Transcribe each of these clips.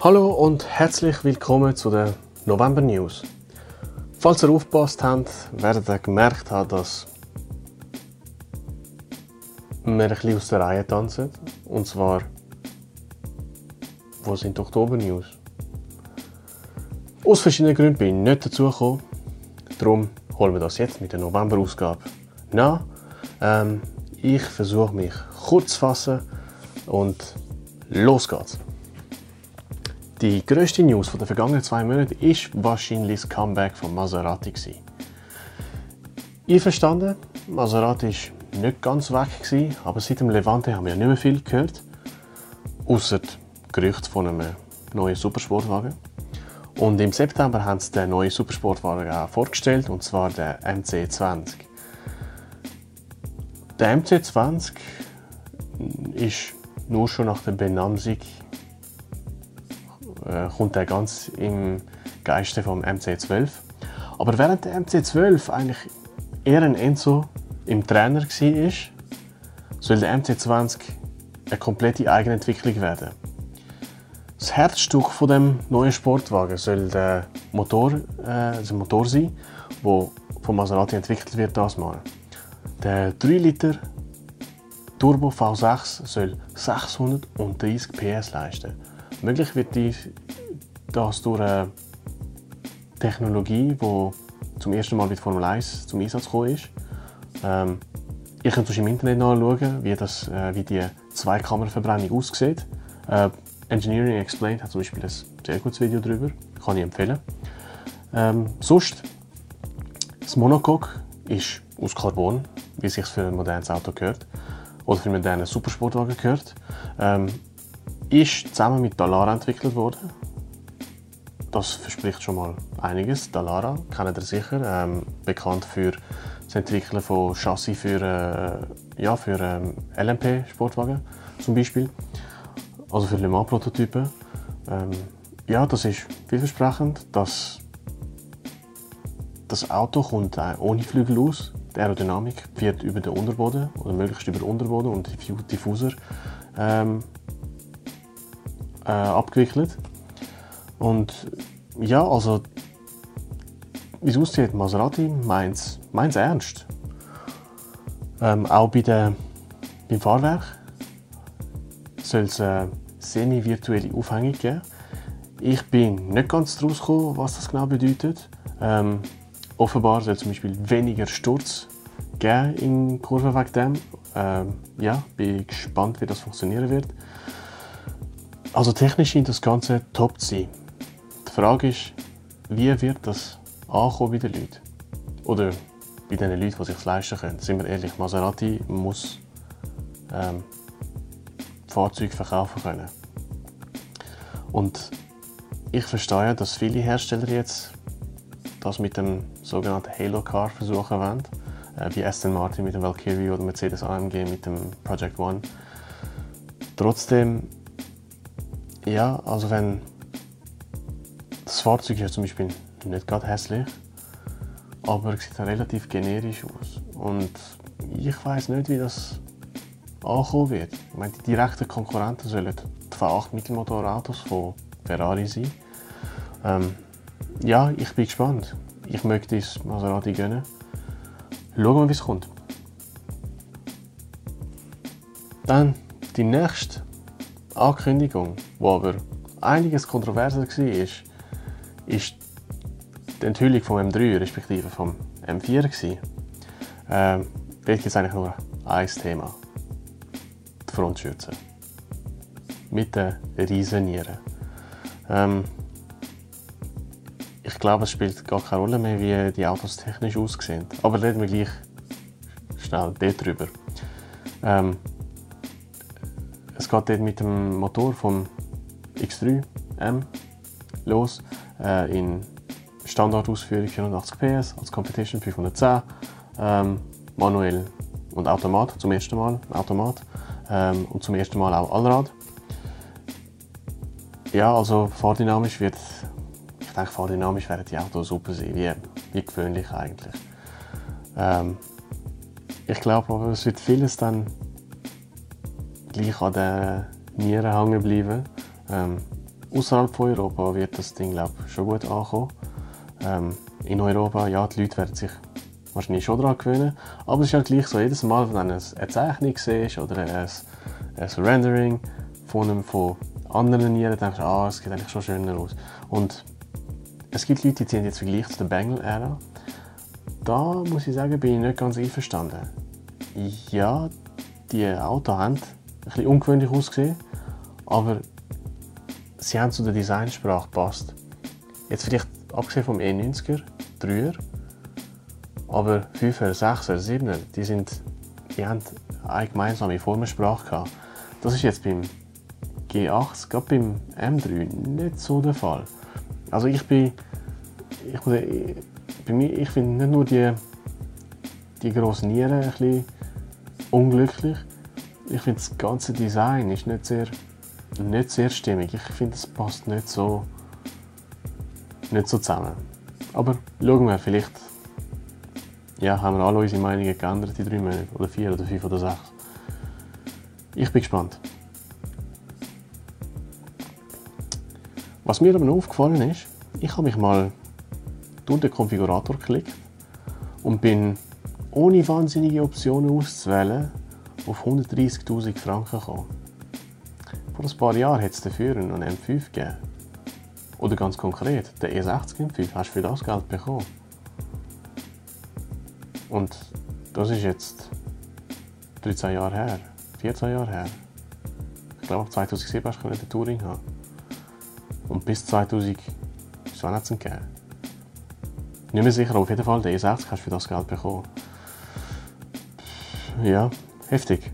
Hallo und herzlich willkommen zu den November News. Falls ihr aufgepasst habt, werdet ihr gemerkt haben, dass wir ein bisschen aus der Reihe tanzen. Und zwar, wo sind die Oktober News? Aus verschiedenen Gründen bin ich nicht dazu gekommen. Darum holen wir das jetzt mit der November-Ausgabe nach. Ähm, ich versuche mich kurz zu fassen und los geht's. Die grösste News der vergangenen zwei Monate ist wahrscheinlich das Comeback von Maserati. Gewesen. Einverstanden, Maserati war nicht ganz weg, gewesen, aber seit dem Levante haben wir nicht mehr viel gehört. Außer Gerüchte von einem neuen Supersportwagen. Und im September haben sie den neuen Supersportwagen auch vorgestellt, und zwar den MC20. Der MC20 ist nur schon nach der Benamsung äh, kommt er ganz im Geiste vom MC12. Aber während der MC12 eigentlich eher ein Enzo im Trainer war, soll der MC20 eine komplette Eigenentwicklung werden. Das Herzstück von dem neuen Sportwagen soll der Motor, äh, der Motor sein, der von Maserati entwickelt wird das Mal. Der 3 Liter Turbo V6 soll 630 PS leisten. Möglich wird das durch eine Technologie, die zum ersten Mal mit Formel 1 zum Einsatz gekommen ist. Ähm, ihr könnt im Internet nachschauen, wie, das, äh, wie die Zweikammerverbrennung aussieht. Äh, Engineering Explained hat zum Beispiel ein sehr gutes Video darüber, kann ich empfehlen. Ähm, sonst, das Monocoque ist aus Carbon, wie es sich für ein modernes Auto gehört, oder für einen modernen Supersportwagen gehört. Ähm, ist zusammen mit Dallara entwickelt worden. Das verspricht schon mal einiges. Dallara kennt ihr sicher, ähm, bekannt für das Entwickeln von Chassis für, äh, ja, für ähm, LMP-Sportwagen zum Beispiel, also für Le Mans-Prototypen. Ähm, ja, das ist vielversprechend. Das, das Auto kommt äh, ohne Flügel aus. Die Aerodynamik wird über den Unterboden oder möglichst über den Unterboden und Diffuser ähm, äh, abgewickelt. Und ja, also wie es aussieht, Maserati meint es ernst. Ähm, auch bei der, beim Fahrwerk soll es eine semi-virtuelle Aufhängung geben. Ich bin nicht ganz draus gekommen, was das genau bedeutet. Ähm, offenbar soll es zum Beispiel weniger Sturz geben in Kurven wegen dem. Ähm, ja, bin gespannt, wie das funktionieren wird. Also technisch scheint das Ganze top zu sein. Die Frage ist, wie wird das ankommen bei den Leuten? Oder bei den Leuten, die sich es leisten können. Sind wir ehrlich, Maserati muss ähm, Fahrzeuge verkaufen können. Und ich verstehe, dass viele Hersteller jetzt das mit dem sogenannten Halo Car versuchen wollen, äh, wie Aston Martin mit dem Valkyrie oder Mercedes AMG mit dem Project One. Trotzdem ja, also wenn das Fahrzeug ist zum Beispiel nicht gerade hässlich, aber es sieht relativ generisch aus. Und ich weiß nicht, wie das ankommen wird. Ich meine, die direkten Konkurrenten sollen die V8 Mittelmotorautos von Ferrari sein. Ähm, ja, ich bin gespannt. Ich möchte es Maserati gönnen. Schauen wir, wie es kommt. Dann die nächste Ankündigung, die aber einiges kontroverser war, ist, die Enthüllung vom M3 respektive vom M4. Gewesen. Ähm, dort gibt es eigentlich nur ein Thema. Die Frontschürze. Mit den riesen Nieren. Ähm, ich glaube, es spielt gar keine Rolle mehr, wie die Autos technisch aussehen. Aber reden wir gleich schnell darüber. Ähm, es geht dort mit dem Motor vom X3M los äh, in Standardausführung 480 PS als Competition 510 ähm, manuell und Automat zum ersten Mal Automat ähm, und zum ersten Mal auch Allrad. Ja, also fahrdynamisch wird ich denke fahrdynamisch werden die Autos super sein, wie, wie gewöhnlich eigentlich. Ähm, ich glaube aber es wird vieles dann gleich an den Nieren hängen bleiben. Ähm, außerhalb von Europa wird das Ding glaub, schon gut ankommen. Ähm, in Europa, ja, die Leute werden sich wahrscheinlich schon daran gewöhnen, aber es ist halt gleich so, jedes Mal, wenn du eine Zeichnung siehst oder ein, ein Rendering von, einem, von anderen Nieren, denkst du, ah, es sieht eigentlich schon schöner aus. Und es gibt Leute, die ziehen jetzt Vergleich zu der Bangle-Ära. Da muss ich sagen, bin ich nicht ganz einverstanden. Ja, die Autos haben bisschen ungewöhnlich ausgesehen, aber sie haben zu der Designsprache gepasst. Jetzt vielleicht abgesehen vom E90er, 3er, aber 5er, 6er, 7er, die, sind, die haben eine gemeinsame Formensprache gehabt. Das ist jetzt beim G8, gerade beim M3 nicht so der Fall. Also ich bin, ich, bei mir, ich finde nicht nur die, die grossen Nieren ein bisschen unglücklich, ich finde das ganze Design ist nicht sehr, nicht sehr stimmig. Ich finde es passt nicht so, nicht so zusammen. Aber schauen wir, vielleicht ja, haben wir alle unsere Meinungen geändert in drei Monaten. Oder vier, oder fünf, oder sechs. Ich bin gespannt. Was mir aber noch aufgefallen ist, ich habe mich mal durch den Konfigurator geklickt und bin ohne wahnsinnige Optionen auszuwählen auf 130.000 Franken gekommen. Vor ein paar Jahren hat es dafür einen M5 gegeben. Oder ganz konkret, den E60 M5 hast du für das Geld bekommen. Und das ist jetzt 13 Jahre her, 14 Jahre her. Ich glaube, 2007 hast du den Touring haben. Und bis 2000 ist es nicht gegeben. Nicht mehr sicher, aber auf jeden Fall, den E60 hast du für das Geld bekommen. Ja, heftig.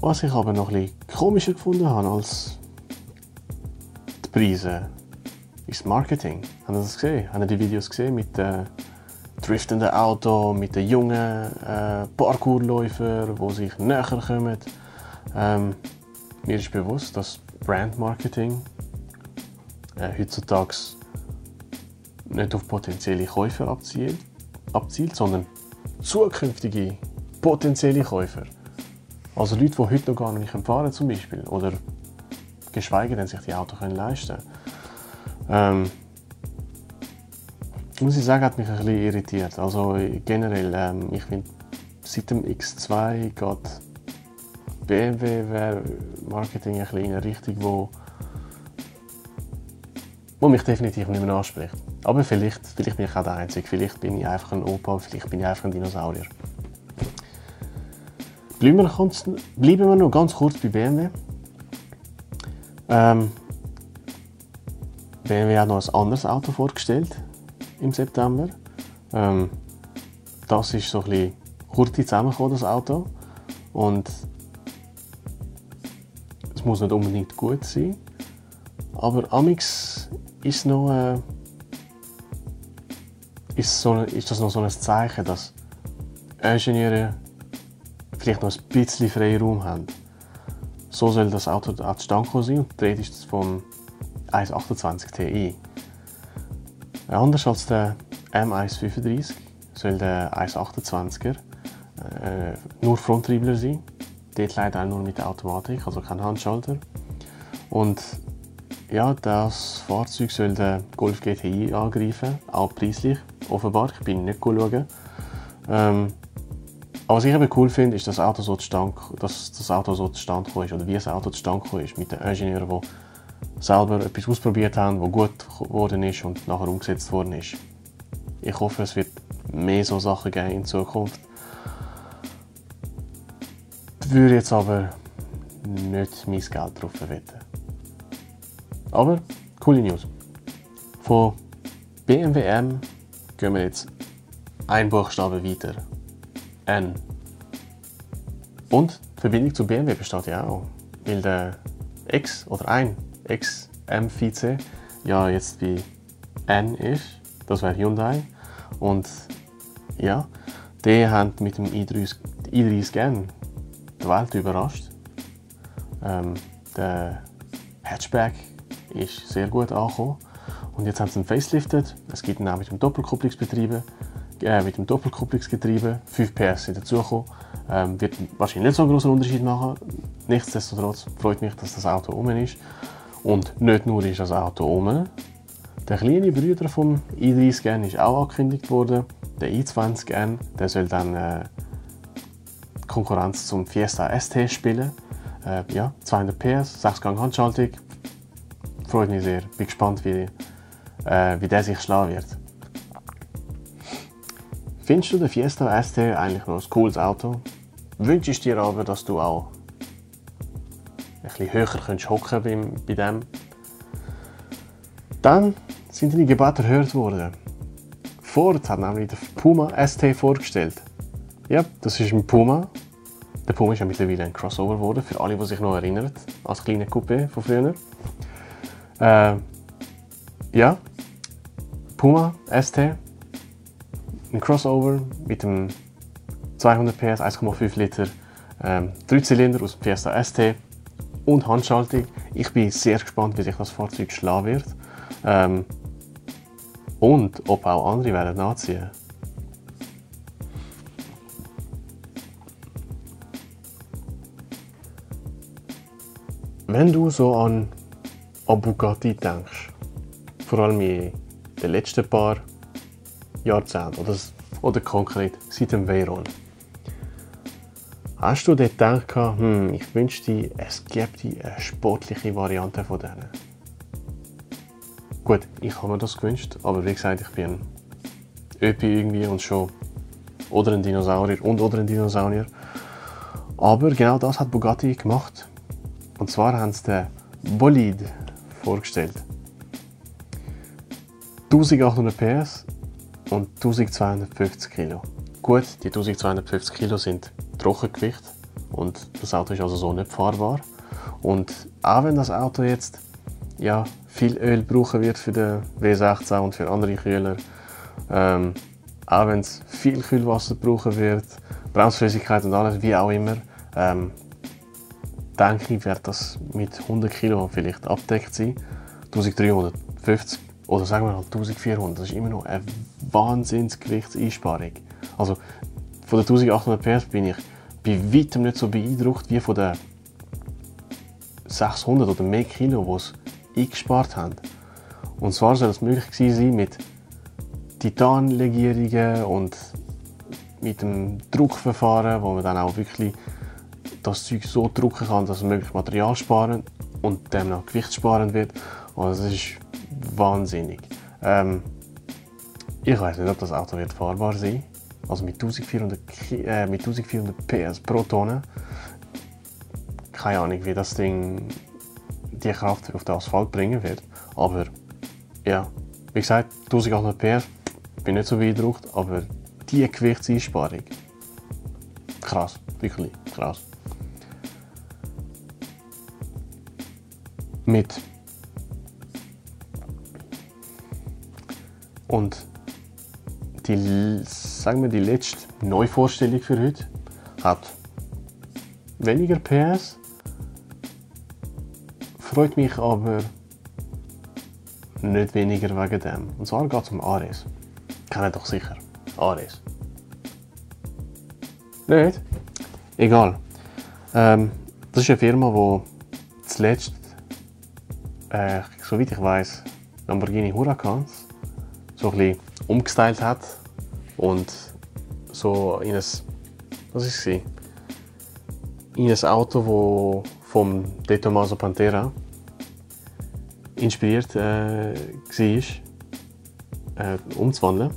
Was ich aber noch bisschen komischer gefunden habe als die Preise, ist das Marketing. Haben Sie das gesehen? Haben Sie die Videos gesehen mit den driftenden Auto, mit den jungen äh, Parkourläufern, die sich näher kommen? Ähm, mir ist bewusst, dass Brandmarketing äh, heutzutage nicht auf potenzielle Käufer abzielt, abzielt, sondern zukünftige potenzielle Käufer. Also Leute, die heute noch gar nicht fahren zum Beispiel oder geschweige denn sich die Autos können leisten ähm, muss ich sagen, hat mich ein bisschen irritiert. Also generell, ähm, ich finde, seit dem X2 geht BMW Marketing ein bisschen in eine Richtung, wo, wo mich definitiv nicht mehr anspricht. Aber vielleicht, vielleicht bin ich auch der Einzige. Vielleicht bin ich einfach ein Opa, vielleicht bin ich einfach ein Dinosaurier. Bleiben wir, ganz, bleiben wir noch ganz kurz bei BMW. Ähm, BMW hat noch ein anderes Auto vorgestellt im September. Ähm, das ist so ein bisschen kurz zusammengekommen, das Auto. Und es muss nicht unbedingt gut sein. Aber Amix ist noch äh, ist, so, ist das noch so ein Zeichen, dass Ingenieure vielleicht noch ein bisschen Freiraum haben. So soll das Auto an den Stand sein und die ist vom 128 Ti. Anders als der M135 soll der 128er äh, nur Fronttriebler sein. Dort leider auch nur mit der Automatik, also kein Handschalter. Und ja, das Fahrzeug soll den Golf GTI angreifen, auch preislich, offenbar. Ich bin nicht schauen. Ähm, was ich eben cool finde, ist, dass das Auto so zustande, dass das Auto so zustande ist, oder wie das Auto zustande ist, mit den Ingenieuren, die selber etwas ausprobiert haben, das gut geworden ist und nachher umgesetzt worden ist. Ich hoffe, es wird mehr so Sachen geben in Zukunft. Ich würde jetzt aber nicht mein Geld darauf wetten. Aber coole News. Von BMW M gehen wir jetzt ein Buchstabe weiter. N. Und Verbindung zu BMW besteht ja auch. Weil der X oder ein X M Vize ja jetzt bei N ist. Das wäre Hyundai. Und ja, die haben mit dem i30, i30N die Welt überrascht. Ähm, der Hatchback ist sehr gut angekommen. Und jetzt haben sie ihn facelifted. Es gibt ihn auch mit dem Doppelkupplungsbetrieb äh, mit dem Doppelkupplungsgetriebe, 5 PS sind dazugekommen. Ähm, wird wahrscheinlich nicht so einen großen Unterschied machen. Nichtsdestotrotz freut mich, dass das Auto um ist. Und nicht nur ist das Auto um, der kleine Bruder vom i30N ist auch angekündigt worden. Der i20N, der soll dann äh, Konkurrenz zum Fiesta ST spielen. Äh, ja, 200 PS, 6 Gang Handschaltung. Freut mich sehr. Bin gespannt, wie, äh, wie der sich schlagen wird. Findest du den Fiesta ST eigentlich noch ein cooles Auto? Wünschst dir aber, dass du auch ein bisschen höher hocken beim, bei dem? Dann sind deine Gebete erhört worden. Ford hat nämlich den Puma ST vorgestellt. Ja, das ist ein Puma. Der Puma ist ja mittlerweile ein Crossover geworden, für alle, die sich noch erinnern, als kleine Coupé von früher. Äh, ja, Puma ST, ein Crossover mit dem 200 PS, 1,5 Liter, ähm, Dreizylinder aus Fiesta ST und Handschaltung. Ich bin sehr gespannt, wie sich das Fahrzeug schlagen wird. Ähm, und ob auch andere werden nachziehen. Wenn du so an, an Bugatti denkst, vor allem in den letzten paar Jahrzehnten oder, oder konkret seit dem Veyron, hast du dort gedacht, hm, ich wünschte, es gäbe eine sportliche Variante von denen? Gut, ich habe mir das gewünscht, aber wie gesagt, ich bin Öpi irgendwie und schon oder ein Dinosaurier und oder ein Dinosaurier. Aber genau das hat Bugatti gemacht. Und zwar haben sie den Bolide vorgestellt. 1800 PS und 1250 Kilo. Gut, die 1250 Kilo sind Trockengewicht und das Auto ist also so nicht fahrbar. Und auch wenn das Auto jetzt ja, viel Öl brauchen wird für den W16 und für andere Kühler. Ähm, auch wenn es viel Kühlwasser brauchen wird, Bremsflüssigkeit und alles, wie auch immer, ähm, denke ich, wird das mit 100 Kilo vielleicht abdeckt sein. 1350 oder sagen wir mal 1400, das ist immer noch eine Wahnsinnsgewichtseinsparung. Also von den 1800 PS bin ich bei weitem nicht so beeindruckt wie von den 600 oder mehr Kilo, die es eingespart haben. Und zwar soll es möglich gewesen sein mit Titanlegierungen und mit dem Druckverfahren, wo man dann auch wirklich das Zeug so drucken kann, dass es möglichst Material sparen und demnach gewichtssparend wird. Also das ist wahnsinnig. Ähm, ich weiß nicht, ob das Auto wird fahrbar sein. Also mit 1400, äh, mit 1400 PS pro Tonne. Keine Ahnung, wie das Ding die Kraft auf den Asphalt bringen wird. Aber ja, wie gesagt, 1800 PS, bin nicht so beeindruckt, aber die Gewichtseinsparung, krass, wirklich krass. Mit und die, sagen wir, die letzte Neuvorstellung für heute hat weniger PS, freut mich aber nicht weniger wegen dem. Und zwar geht es um Ares. Kennt doch sicher. Ares. Nicht? Egal. Ähm, das ist eine Firma, die zuletzt, äh, soweit ich weiß, Lamborghini Huracans so ein bisschen umgestylt hat und so in ein, was ist es? In ein Auto, wo vom De Tomaso Pantera inspiriert äh, war, äh, umzuwandeln.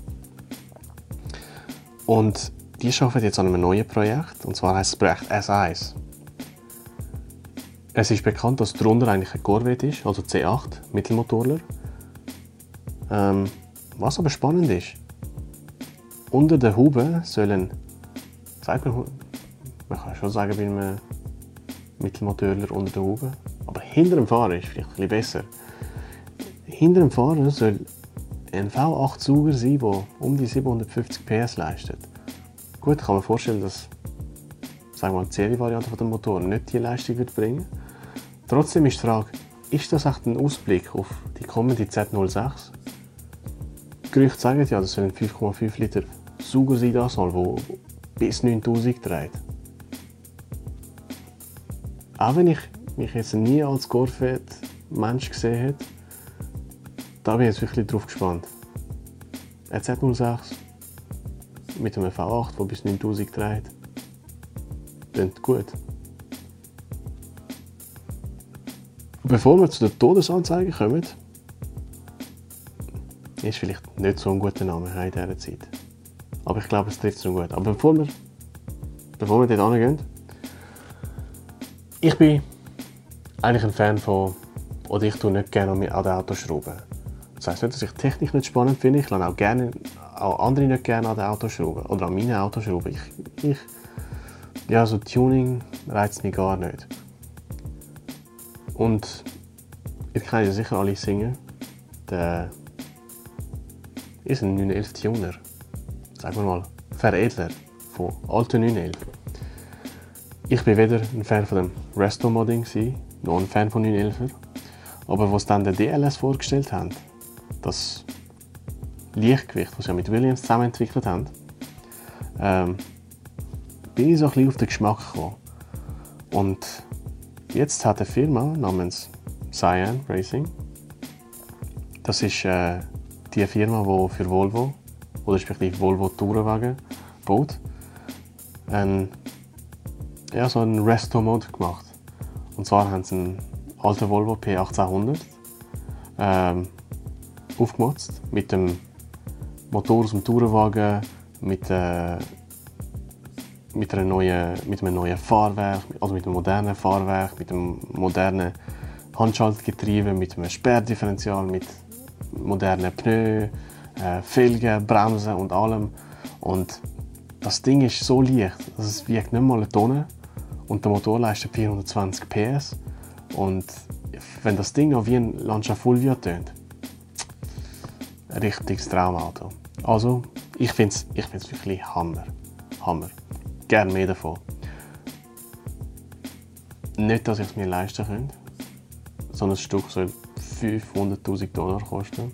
Und die arbeiten jetzt an einem neuen Projekt, und zwar heißt das Projekt S1. Es ist bekannt, dass darunter eigentlich ein Corvette ist, also C8 Mittelmotorler. Ähm, was aber spannend ist, unter der Haube sollen, sagt man, man kann schon sagen, bei einem Mittelmotorler unter der Haube, aber hinter dem Fahrer ist vielleicht ein besser hinter dem Fahrer soll ein V8-Sauger sein, der um die 750 PS leistet. Gut, kann man vorstellen, dass sagen wir, die Serienvariante des Motor nicht die Leistung wird bringen Trotzdem ist die Frage, ist das echt ein Ausblick auf die kommende Z06? Gerüchte sagen ja, das soll ein 5,5 Liter Sauger sein, das der bis 9000 trägt. auch wenn ich mich jetzt nie als Corvette-Mensch gesehen hätte, da bin ich jetzt wirklich drauf gespannt. RZ06 mit einem V8, der bis 9000 dreht. Klingt gut. Bevor wir zu den Todesanzeigen kommen, ist vielleicht nicht so ein guter Name in dieser Zeit. Aber ich glaube, es trifft so gut. Aber bevor wir, bevor wir dort hingehen, ich bin eigentlich ein Fan von, oder ich tue nicht gerne an den Autos schrauben. Das heisst nicht, dass ich Technik nicht spannend finde, ich lasse auch, gerne, auch andere nicht gerne an den Autos schrauben oder an meinen Autos schrauben. Ich, ich, ja, so Tuning reizt mich gar nicht. Und ich kann ja sicher alle singen. Der ist ein 911 Tuner. Sagen wir mal, Veredler von alten 911. Ich bin weder ein Fan von dem Resto-Modding, noch ein Fan von 911er. Aber was dann der DLS vorgestellt haben, das Lichtgewicht, das sie mit Williams zusammen entwickelt haben, ähm, bin ich so ein bisschen auf den Geschmack gekommen. Und jetzt hat eine Firma namens Cyan Racing, das ist äh, die Firma, die für Volvo, oder respektive Volvo Tourenwagen, baut, ein, ja, so einen Resto-Mode gemacht. Und zwar haben sie einen alten Volvo P1800 ähm, aufgemotzt mit dem Motor aus dem Tourenwagen, mit, äh, mit, einer neuen, mit einem neuen Fahrwerk, also mit einem modernen Fahrwerk, mit einem modernen Handschaltgetriebe, mit einem Sperrdifferential, mit modernen Pneu, äh, Felgen, Bremsen und allem. Und das Ding ist so leicht, dass es wiegt nicht mal eine Tonne und der Motor leistet 420 PS. Und wenn das Ding noch wie ein Lancia Fulvia tönt, ein richtiges Traumauto. Also, ich finde es ich find's wirklich Hammer. Hammer. Gerne mehr davon. Nicht, dass ich es mir leisten könnte. So ein Stück soll 500'000 Dollar kosten.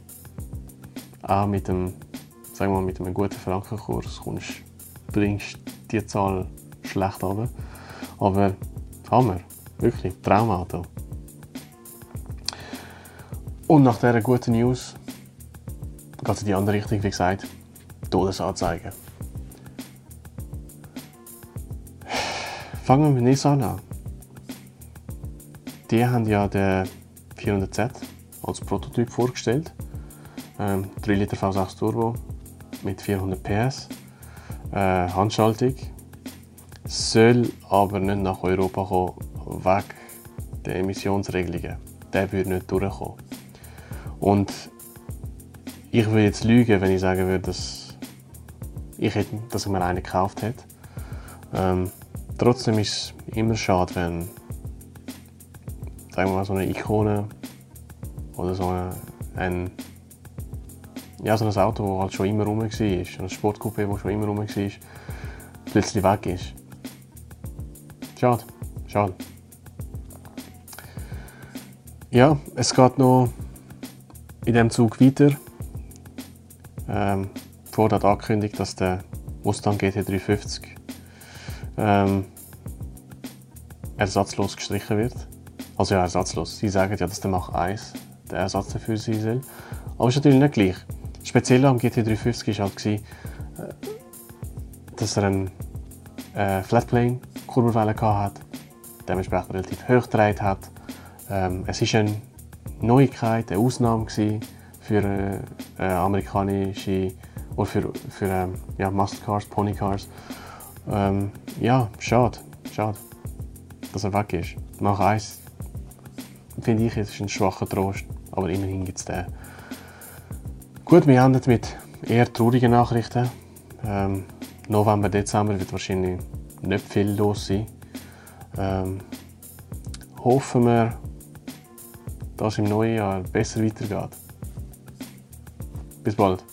Auch mit dem, sagen wir mal, mit einem guten Frankenkurs kommst, bringst die Zahl schlecht runter. Aber Hammer. Wirklich, Traumauto. Und nach dieser guten News geht es in die andere Richtung, wie gesagt, Todesanzeigen. Fangen wir mit Nissan an. Die haben ja den 400Z als Prototyp vorgestellt. Ähm, 3 Liter V6 Turbo mit 400 PS. Äh, Handschaltung. Soll aber nicht nach Europa kommen, wegen der Emissionsregelungen. Der würde nicht durchkommen. Und ich würde jetzt lügen, wenn ich sagen würde, dass ich, hätte, dass ich mir einen gekauft hätte. Ähm, trotzdem ist es immer schade, wenn sagen wir mal, so eine Ikone oder so ein, ja, so ein Auto, das halt schon immer rum war, ein Sportcoupé, das schon immer rum war, plötzlich weg ist. Schade, schade. Ja, es geht noch in diesem Zug weiter. Ähm, Ford hat angekündigt, dass der Mustang GT350 ähm, ersatzlos gestrichen wird. Also ja, ersatzlos. Sie sagen ja, dass der Mach 1 der Ersatz dafür sein soll. Aber es ist natürlich nicht gleich. Speziell am GT350 war halt, äh, dass er eine äh, Flatplane-Kurbelwelle hatte, dementsprechend relativ hoch gedreht hat. Ähm, es war eine Neuigkeit, eine Ausnahme für äh, amerikanische oder für, für ähm, ja, Muscle Cars, Pony Cars. Ähm, ja, schade, schade, dass er weg ist. Mach 1 finde ich, ist ein schwacher Trost, aber immerhin gibt es den. Gut, wir enden mit eher traurigen Nachrichten. Ähm, November, Dezember wird wahrscheinlich nicht viel los sein. Ähm, hoffen wir, dass es im neuen Jahr besser weitergeht. Bis bald.